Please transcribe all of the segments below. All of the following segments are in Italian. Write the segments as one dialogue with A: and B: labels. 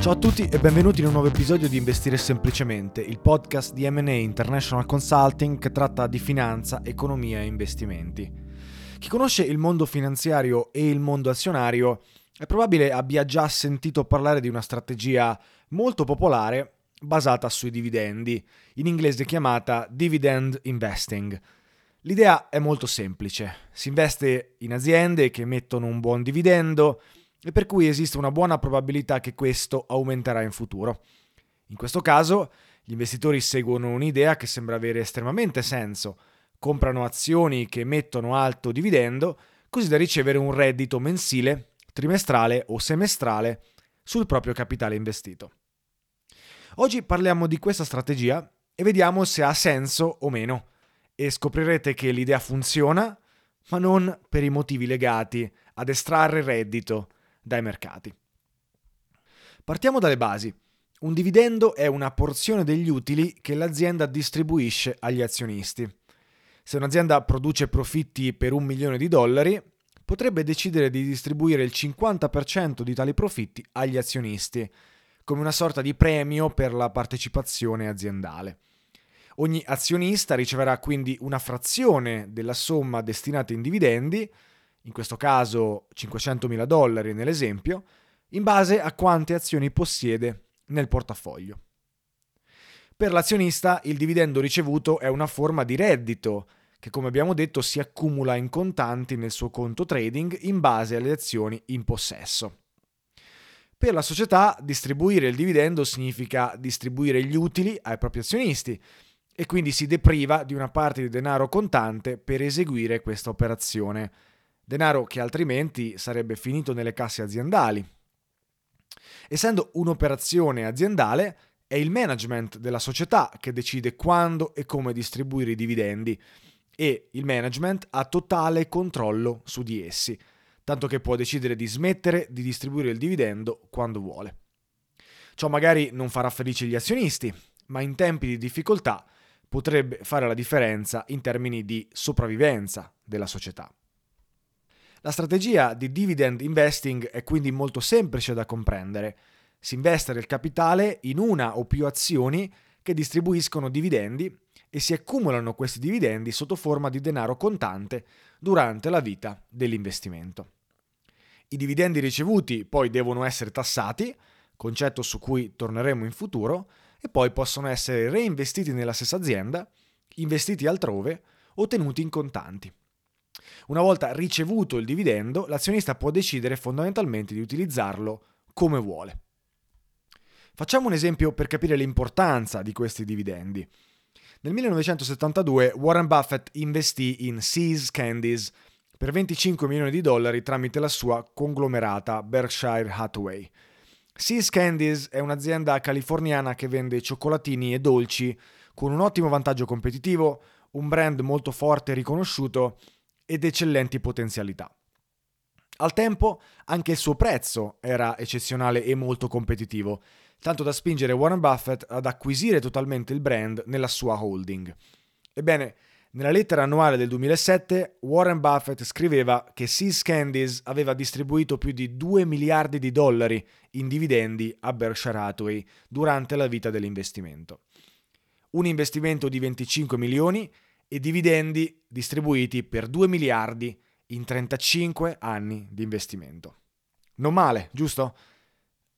A: Ciao a tutti e benvenuti in un nuovo episodio di Investire Semplicemente, il podcast di M&A International Consulting che tratta di finanza, economia e investimenti. Chi conosce il mondo finanziario e il mondo azionario è probabile abbia già sentito parlare di una strategia molto popolare basata sui dividendi, in inglese chiamata dividend investing. L'idea è molto semplice, si investe in aziende che emettono un buon dividendo, e per cui esiste una buona probabilità che questo aumenterà in futuro. In questo caso, gli investitori seguono un'idea che sembra avere estremamente senso, comprano azioni che emettono alto dividendo, così da ricevere un reddito mensile, trimestrale o semestrale sul proprio capitale investito. Oggi parliamo di questa strategia e vediamo se ha senso o meno e scoprirete che l'idea funziona, ma non per i motivi legati ad estrarre reddito dai mercati. Partiamo dalle basi. Un dividendo è una porzione degli utili che l'azienda distribuisce agli azionisti. Se un'azienda produce profitti per un milione di dollari, potrebbe decidere di distribuire il 50% di tali profitti agli azionisti, come una sorta di premio per la partecipazione aziendale. Ogni azionista riceverà quindi una frazione della somma destinata in dividendi, in questo caso 500.000 dollari nell'esempio, in base a quante azioni possiede nel portafoglio. Per l'azionista il dividendo ricevuto è una forma di reddito che come abbiamo detto si accumula in contanti nel suo conto trading in base alle azioni in possesso. Per la società distribuire il dividendo significa distribuire gli utili ai propri azionisti e quindi si depriva di una parte di denaro contante per eseguire questa operazione denaro che altrimenti sarebbe finito nelle casse aziendali. Essendo un'operazione aziendale, è il management della società che decide quando e come distribuire i dividendi e il management ha totale controllo su di essi, tanto che può decidere di smettere di distribuire il dividendo quando vuole. Ciò magari non farà felici gli azionisti, ma in tempi di difficoltà potrebbe fare la differenza in termini di sopravvivenza della società. La strategia di dividend investing è quindi molto semplice da comprendere. Si investe del capitale in una o più azioni che distribuiscono dividendi e si accumulano questi dividendi sotto forma di denaro contante durante la vita dell'investimento. I dividendi ricevuti poi devono essere tassati, concetto su cui torneremo in futuro, e poi possono essere reinvestiti nella stessa azienda, investiti altrove o tenuti in contanti. Una volta ricevuto il dividendo, l'azionista può decidere fondamentalmente di utilizzarlo come vuole. Facciamo un esempio per capire l'importanza di questi dividendi. Nel 1972 Warren Buffett investì in Seas Candies per 25 milioni di dollari tramite la sua conglomerata Berkshire Hathaway. Seas Candies è un'azienda californiana che vende cioccolatini e dolci con un ottimo vantaggio competitivo, un brand molto forte e riconosciuto ed eccellenti potenzialità. Al tempo anche il suo prezzo era eccezionale e molto competitivo, tanto da spingere Warren Buffett ad acquisire totalmente il brand nella sua holding. Ebbene, nella lettera annuale del 2007, Warren Buffett scriveva che Seas Candies aveva distribuito più di 2 miliardi di dollari in dividendi a Berkshire Hathaway durante la vita dell'investimento. Un investimento di 25 milioni e dividendi distribuiti per 2 miliardi in 35 anni di investimento. Non male, giusto?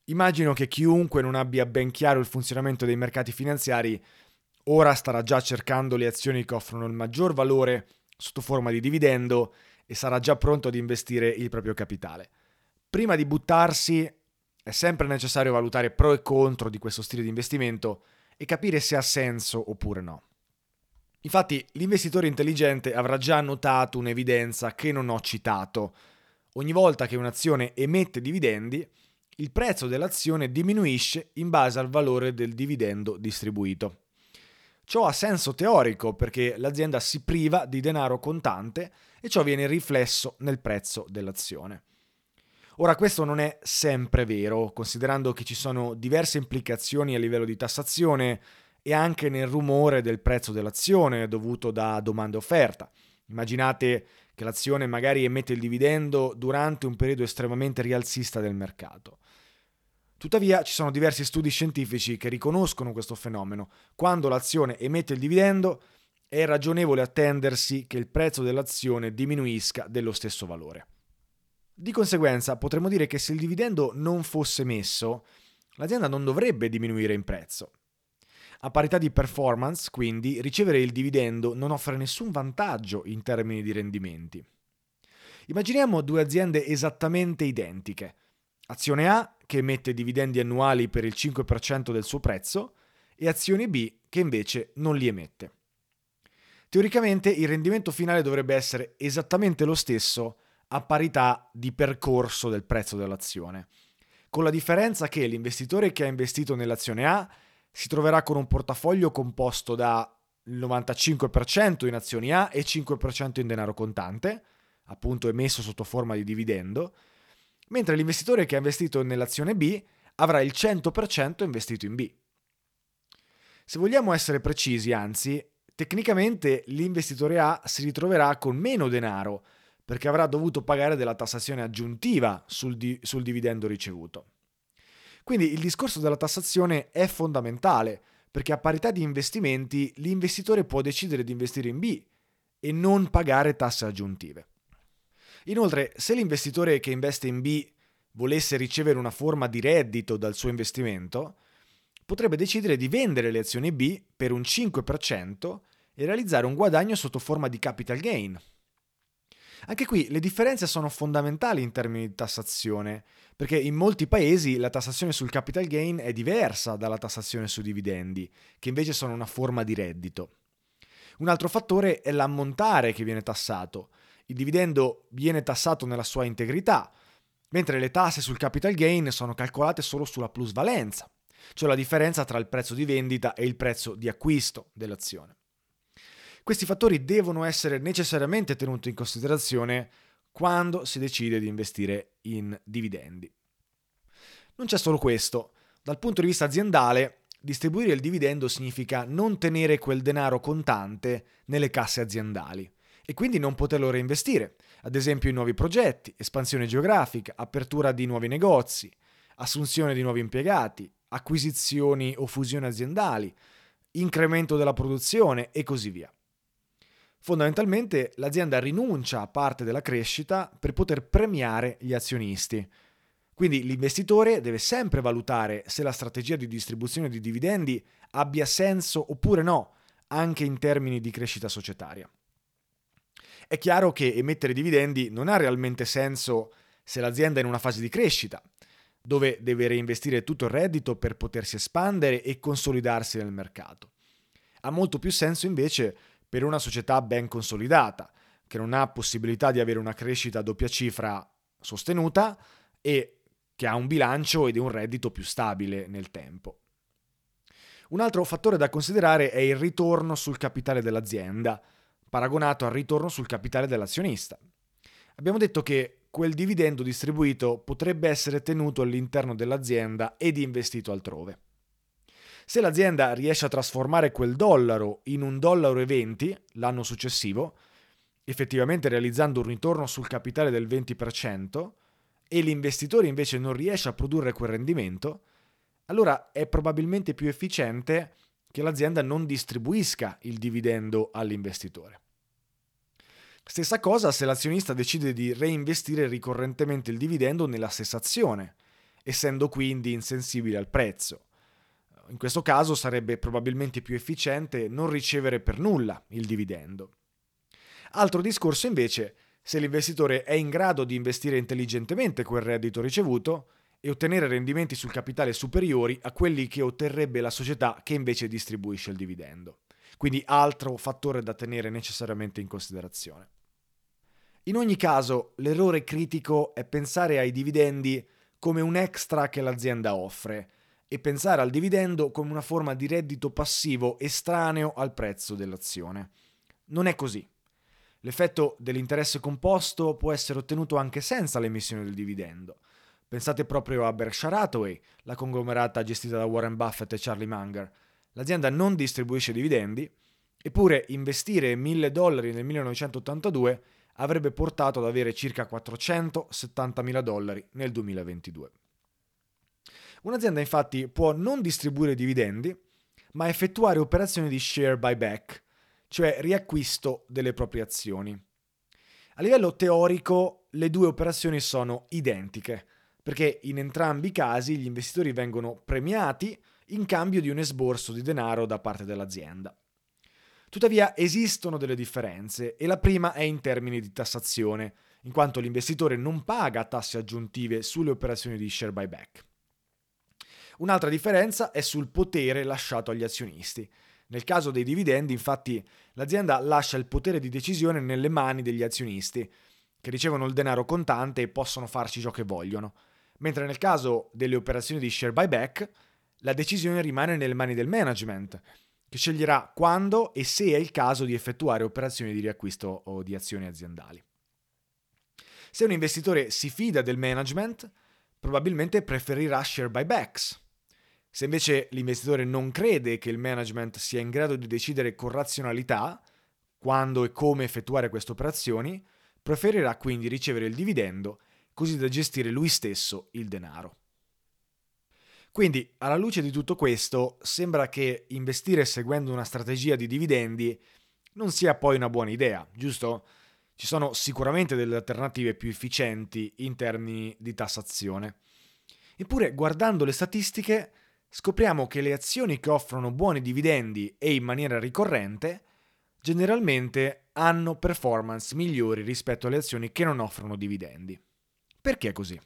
A: Immagino che chiunque non abbia ben chiaro il funzionamento dei mercati finanziari ora starà già cercando le azioni che offrono il maggior valore sotto forma di dividendo e sarà già pronto ad investire il proprio capitale. Prima di buttarsi è sempre necessario valutare pro e contro di questo stile di investimento e capire se ha senso oppure no. Infatti l'investitore intelligente avrà già notato un'evidenza che non ho citato. Ogni volta che un'azione emette dividendi, il prezzo dell'azione diminuisce in base al valore del dividendo distribuito. Ciò ha senso teorico perché l'azienda si priva di denaro contante e ciò viene riflesso nel prezzo dell'azione. Ora questo non è sempre vero, considerando che ci sono diverse implicazioni a livello di tassazione e anche nel rumore del prezzo dell'azione dovuto da domanda e offerta. Immaginate che l'azione magari emette il dividendo durante un periodo estremamente rialzista del mercato. Tuttavia ci sono diversi studi scientifici che riconoscono questo fenomeno. Quando l'azione emette il dividendo è ragionevole attendersi che il prezzo dell'azione diminuisca dello stesso valore. Di conseguenza potremmo dire che se il dividendo non fosse messo, l'azienda non dovrebbe diminuire in prezzo. A parità di performance, quindi, ricevere il dividendo non offre nessun vantaggio in termini di rendimenti. Immaginiamo due aziende esattamente identiche. Azione A che emette dividendi annuali per il 5% del suo prezzo e azione B che invece non li emette. Teoricamente il rendimento finale dovrebbe essere esattamente lo stesso a parità di percorso del prezzo dell'azione, con la differenza che l'investitore che ha investito nell'azione A si troverà con un portafoglio composto da il 95% in azioni A e 5% in denaro contante, appunto emesso sotto forma di dividendo, mentre l'investitore che ha investito nell'azione B avrà il 100% investito in B. Se vogliamo essere precisi, anzi, tecnicamente l'investitore A si ritroverà con meno denaro perché avrà dovuto pagare della tassazione aggiuntiva sul, di- sul dividendo ricevuto. Quindi il discorso della tassazione è fondamentale perché a parità di investimenti l'investitore può decidere di investire in B e non pagare tasse aggiuntive. Inoltre, se l'investitore che investe in B volesse ricevere una forma di reddito dal suo investimento, potrebbe decidere di vendere le azioni B per un 5% e realizzare un guadagno sotto forma di capital gain. Anche qui le differenze sono fondamentali in termini di tassazione, perché in molti paesi la tassazione sul capital gain è diversa dalla tassazione sui dividendi, che invece sono una forma di reddito. Un altro fattore è l'ammontare che viene tassato, il dividendo viene tassato nella sua integrità, mentre le tasse sul capital gain sono calcolate solo sulla plusvalenza, cioè la differenza tra il prezzo di vendita e il prezzo di acquisto dell'azione. Questi fattori devono essere necessariamente tenuti in considerazione quando si decide di investire in dividendi. Non c'è solo questo. Dal punto di vista aziendale, distribuire il dividendo significa non tenere quel denaro contante nelle casse aziendali e quindi non poterlo reinvestire, ad esempio in nuovi progetti, espansione geografica, apertura di nuovi negozi, assunzione di nuovi impiegati, acquisizioni o fusioni aziendali, incremento della produzione e così via. Fondamentalmente l'azienda rinuncia a parte della crescita per poter premiare gli azionisti. Quindi l'investitore deve sempre valutare se la strategia di distribuzione di dividendi abbia senso oppure no, anche in termini di crescita societaria. È chiaro che emettere dividendi non ha realmente senso se l'azienda è in una fase di crescita, dove deve reinvestire tutto il reddito per potersi espandere e consolidarsi nel mercato. Ha molto più senso invece per una società ben consolidata, che non ha possibilità di avere una crescita a doppia cifra sostenuta e che ha un bilancio ed un reddito più stabile nel tempo. Un altro fattore da considerare è il ritorno sul capitale dell'azienda, paragonato al ritorno sul capitale dell'azionista. Abbiamo detto che quel dividendo distribuito potrebbe essere tenuto all'interno dell'azienda ed investito altrove. Se l'azienda riesce a trasformare quel dollaro in un dollaro e 20 l'anno successivo, effettivamente realizzando un ritorno sul capitale del 20%, e l'investitore invece non riesce a produrre quel rendimento, allora è probabilmente più efficiente che l'azienda non distribuisca il dividendo all'investitore. Stessa cosa se l'azionista decide di reinvestire ricorrentemente il dividendo nella stessa azione, essendo quindi insensibile al prezzo. In questo caso sarebbe probabilmente più efficiente non ricevere per nulla il dividendo. Altro discorso invece se l'investitore è in grado di investire intelligentemente quel reddito ricevuto e ottenere rendimenti sul capitale superiori a quelli che otterrebbe la società che invece distribuisce il dividendo. Quindi altro fattore da tenere necessariamente in considerazione. In ogni caso, l'errore critico è pensare ai dividendi come un extra che l'azienda offre e pensare al dividendo come una forma di reddito passivo estraneo al prezzo dell'azione. Non è così. L'effetto dell'interesse composto può essere ottenuto anche senza l'emissione del dividendo. Pensate proprio a Berkshire Hathaway, la conglomerata gestita da Warren Buffett e Charlie Munger. L'azienda non distribuisce dividendi, eppure investire 1000 dollari nel 1982 avrebbe portato ad avere circa 470 mila dollari nel 2022. Un'azienda infatti può non distribuire dividendi, ma effettuare operazioni di share buyback, cioè riacquisto delle proprie azioni. A livello teorico le due operazioni sono identiche, perché in entrambi i casi gli investitori vengono premiati in cambio di un esborso di denaro da parte dell'azienda. Tuttavia esistono delle differenze e la prima è in termini di tassazione, in quanto l'investitore non paga tasse aggiuntive sulle operazioni di share buyback. Un'altra differenza è sul potere lasciato agli azionisti. Nel caso dei dividendi, infatti, l'azienda lascia il potere di decisione nelle mani degli azionisti, che ricevono il denaro contante e possono farci ciò che vogliono, mentre nel caso delle operazioni di share buyback, la decisione rimane nelle mani del management, che sceglierà quando e se è il caso di effettuare operazioni di riacquisto o di azioni aziendali. Se un investitore si fida del management, probabilmente preferirà share buybacks. Se invece l'investitore non crede che il management sia in grado di decidere con razionalità quando e come effettuare queste operazioni, preferirà quindi ricevere il dividendo così da gestire lui stesso il denaro. Quindi, alla luce di tutto questo, sembra che investire seguendo una strategia di dividendi non sia poi una buona idea, giusto? Ci sono sicuramente delle alternative più efficienti in termini di tassazione. Eppure, guardando le statistiche, scopriamo che le azioni che offrono buoni dividendi e in maniera ricorrente generalmente hanno performance migliori rispetto alle azioni che non offrono dividendi. Perché così?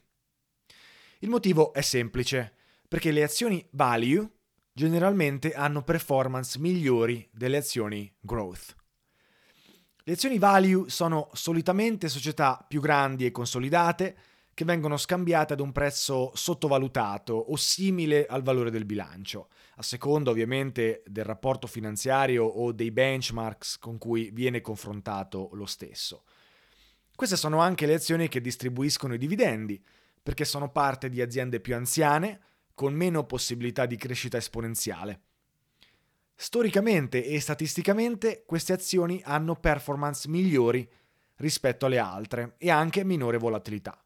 A: Il motivo è semplice perché le azioni value generalmente hanno performance migliori delle azioni growth. Le azioni value sono solitamente società più grandi e consolidate che vengono scambiate ad un prezzo sottovalutato o simile al valore del bilancio, a seconda ovviamente del rapporto finanziario o dei benchmarks con cui viene confrontato lo stesso. Queste sono anche le azioni che distribuiscono i dividendi, perché sono parte di aziende più anziane, con meno possibilità di crescita esponenziale. Storicamente e statisticamente queste azioni hanno performance migliori rispetto alle altre e anche minore volatilità.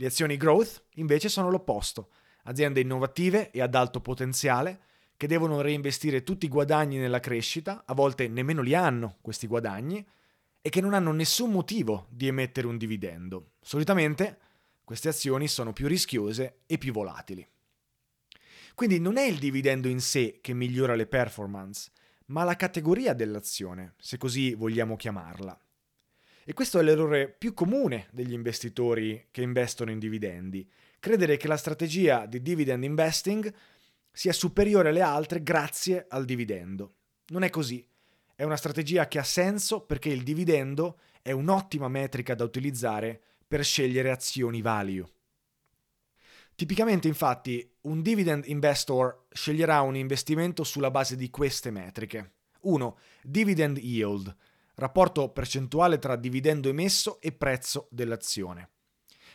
A: Le azioni growth invece sono l'opposto, aziende innovative e ad alto potenziale che devono reinvestire tutti i guadagni nella crescita, a volte nemmeno li hanno questi guadagni, e che non hanno nessun motivo di emettere un dividendo. Solitamente queste azioni sono più rischiose e più volatili. Quindi non è il dividendo in sé che migliora le performance, ma la categoria dell'azione, se così vogliamo chiamarla. E questo è l'errore più comune degli investitori che investono in dividendi, credere che la strategia di dividend investing sia superiore alle altre grazie al dividendo. Non è così. È una strategia che ha senso perché il dividendo è un'ottima metrica da utilizzare per scegliere azioni value. Tipicamente infatti un dividend investor sceglierà un investimento sulla base di queste metriche. 1. Dividend yield, rapporto percentuale tra dividendo emesso e prezzo dell'azione.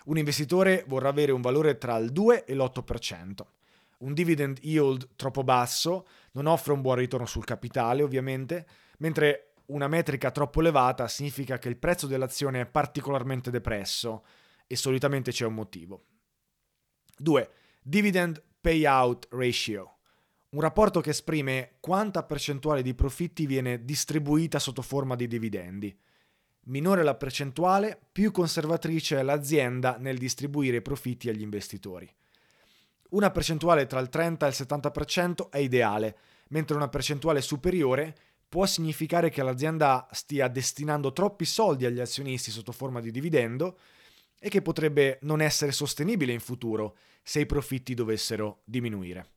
A: Un investitore vorrà avere un valore tra il 2 e l'8%. Un dividend yield troppo basso non offre un buon ritorno sul capitale, ovviamente, mentre una metrica troppo elevata significa che il prezzo dell'azione è particolarmente depresso e solitamente c'è un motivo. 2. Dividend Payout Ratio, un rapporto che esprime quanta percentuale di profitti viene distribuita sotto forma di dividendi. Minore la percentuale, più conservatrice è l'azienda nel distribuire i profitti agli investitori. Una percentuale tra il 30 e il 70% è ideale, mentre una percentuale superiore può significare che l'azienda stia destinando troppi soldi agli azionisti sotto forma di dividendo e che potrebbe non essere sostenibile in futuro se i profitti dovessero diminuire.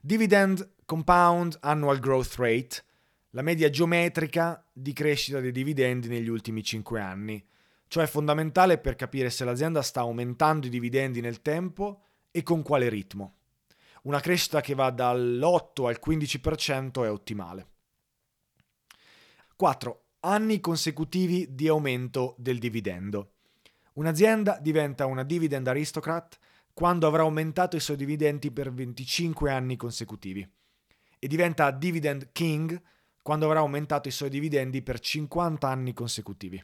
A: Dividend Compound Annual Growth Rate, la media geometrica di crescita dei dividendi negli ultimi 5 anni, cioè è fondamentale per capire se l'azienda sta aumentando i dividendi nel tempo e con quale ritmo. Una crescita che va dall'8 al 15% è ottimale. 4. Anni consecutivi di aumento del dividendo. Un'azienda diventa una dividend aristocrat quando avrà aumentato i suoi dividendi per 25 anni consecutivi e diventa dividend king quando avrà aumentato i suoi dividendi per 50 anni consecutivi.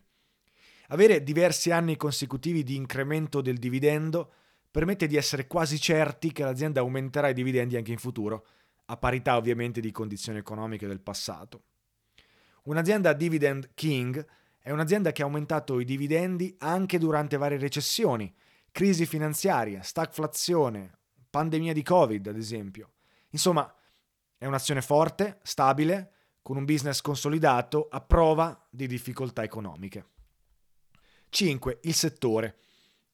A: Avere diversi anni consecutivi di incremento del dividendo permette di essere quasi certi che l'azienda aumenterà i dividendi anche in futuro, a parità ovviamente di condizioni economiche del passato. Un'azienda dividend king è un'azienda che ha aumentato i dividendi anche durante varie recessioni, crisi finanziaria, stagflazione, pandemia di Covid, ad esempio. Insomma, è un'azione forte, stabile, con un business consolidato a prova di difficoltà economiche. 5. Il settore.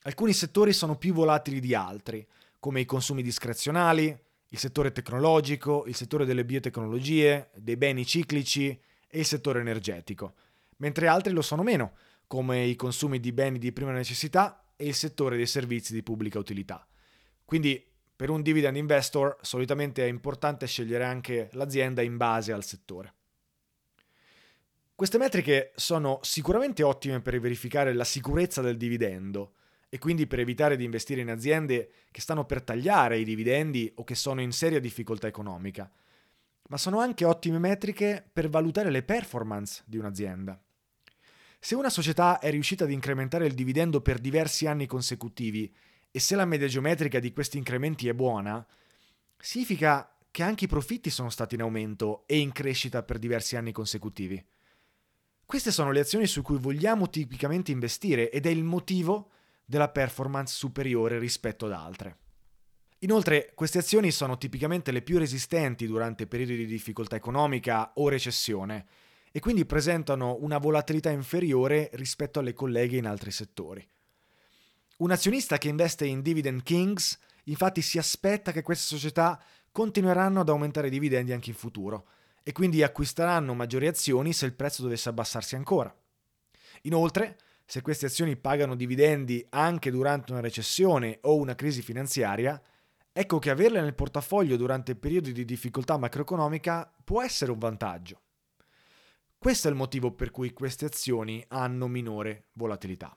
A: Alcuni settori sono più volatili di altri, come i consumi discrezionali, il settore tecnologico, il settore delle biotecnologie, dei beni ciclici e il settore energetico mentre altri lo sono meno, come i consumi di beni di prima necessità e il settore dei servizi di pubblica utilità. Quindi per un dividend investor solitamente è importante scegliere anche l'azienda in base al settore. Queste metriche sono sicuramente ottime per verificare la sicurezza del dividendo e quindi per evitare di investire in aziende che stanno per tagliare i dividendi o che sono in seria difficoltà economica, ma sono anche ottime metriche per valutare le performance di un'azienda. Se una società è riuscita ad incrementare il dividendo per diversi anni consecutivi e se la media geometrica di questi incrementi è buona, significa che anche i profitti sono stati in aumento e in crescita per diversi anni consecutivi. Queste sono le azioni su cui vogliamo tipicamente investire ed è il motivo della performance superiore rispetto ad altre. Inoltre, queste azioni sono tipicamente le più resistenti durante periodi di difficoltà economica o recessione e quindi presentano una volatilità inferiore rispetto alle colleghe in altri settori. Un azionista che investe in Dividend Kings infatti si aspetta che queste società continueranno ad aumentare i dividendi anche in futuro e quindi acquisteranno maggiori azioni se il prezzo dovesse abbassarsi ancora. Inoltre, se queste azioni pagano dividendi anche durante una recessione o una crisi finanziaria, ecco che averle nel portafoglio durante periodi di difficoltà macroeconomica può essere un vantaggio. Questo è il motivo per cui queste azioni hanno minore volatilità.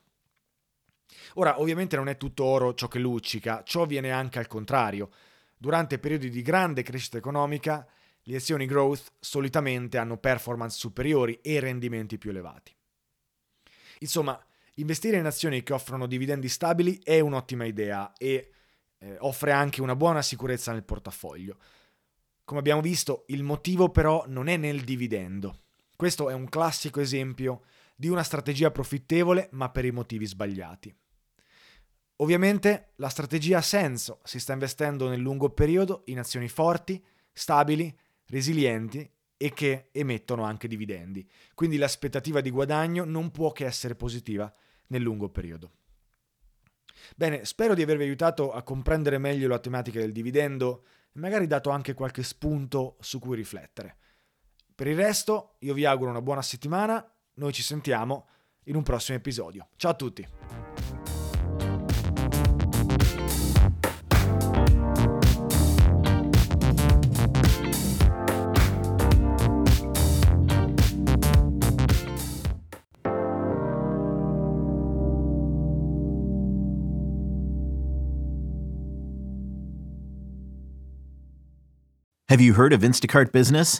A: Ora, ovviamente non è tutto oro ciò che luccica, ciò viene anche al contrario. Durante periodi di grande crescita economica, le azioni growth solitamente hanno performance superiori e rendimenti più elevati. Insomma, investire in azioni che offrono dividendi stabili è un'ottima idea e eh, offre anche una buona sicurezza nel portafoglio. Come abbiamo visto, il motivo però non è nel dividendo. Questo è un classico esempio di una strategia profittevole ma per i motivi sbagliati. Ovviamente la strategia ha senso, si sta investendo nel lungo periodo in azioni forti, stabili, resilienti e che emettono anche dividendi. Quindi l'aspettativa di guadagno non può che essere positiva nel lungo periodo. Bene, spero di avervi aiutato a comprendere meglio la tematica del dividendo e magari dato anche qualche spunto su cui riflettere. Per il resto, io vi auguro una buona settimana, noi ci sentiamo in un prossimo episodio. Ciao a tutti!
B: Have you heard of Instacart Business?